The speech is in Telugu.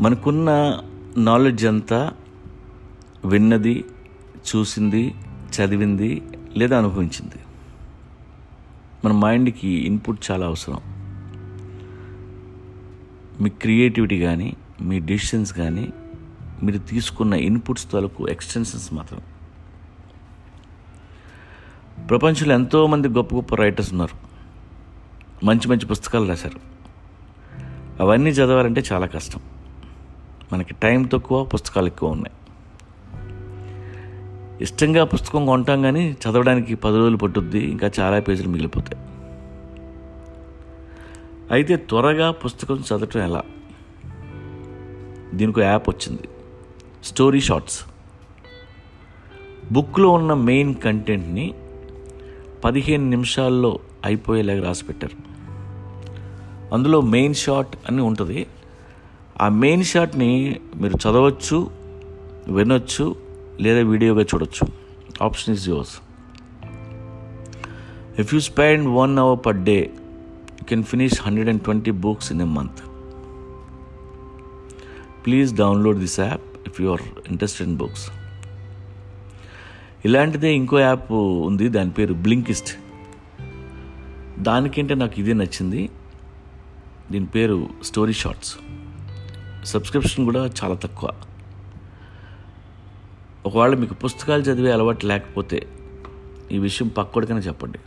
మనకున్న నాలెడ్జ్ అంతా విన్నది చూసింది చదివింది లేదా అనుభవించింది. మన మైండ్కి ఇన్పుట్ చాలా అవసరం. మీ క్రియేటివిటీ కానీ మీ డిసిషన్స్ కానీ మీరు తీసుకున్న ఇన్పుట్స్ తలకు ఎక్స్టెన్షన్స్ మాత్రం. ప్రపంచంలో ఎంతోమంది గొప్ప గొప్ప రైటర్స్ ఉన్నారు. మంచి మంచి పుస్తకాలు రాశారు. అవన్నీ చదవాలంటే చాలా కష్టం. మనకి టైం తక్కువ పుస్తకాలు ఎక్కువ ఉన్నాయి. ఇష్టంగా పుస్తకం కొంటాం కానీ చదవడానికి పది రోజులు పట్టుద్ది ఇంకా చాలా పేజీలు మిగిలిపోతాయి. అయితే త్వరగా పుస్తకం చదవటం ఎలా? దీనికి యాప్ వచ్చింది. Story shorts. బుక్లో ఉన్న మెయిన్ కంటెంట్ని పదిహేను నిమిషాల్లో అయిపోయేలాగా రాసి పెట్టారు. అందులో మెయిన్ షాట్ అని ఉంటుంది. ఆ మెయిన్ షాట్ని మీరు చదవచ్చు వినొచ్చు లేదా వీడియోగా చూడొచ్చు. Option is yours if you spend one hour per day you can finish hundred and twenty books in a month please download this app if you are interested in books ఇలాంటిదే ఇంకో యాప్ ఉంది దాని పేరు బ్లింకిస్ట్ దానికంటే నాకు ఇదే నచ్చింది. దీని పేరు స్టోరీ షార్ట్స్ సబ్స్క్రిప్షన్ కూడా చాలా తక్కువ. ఒకవేళ మీకు పుస్తకాలు చదివే అలవాటు లేకపోతే ఈ విషయం పక్కడికైనా చెప్పండి.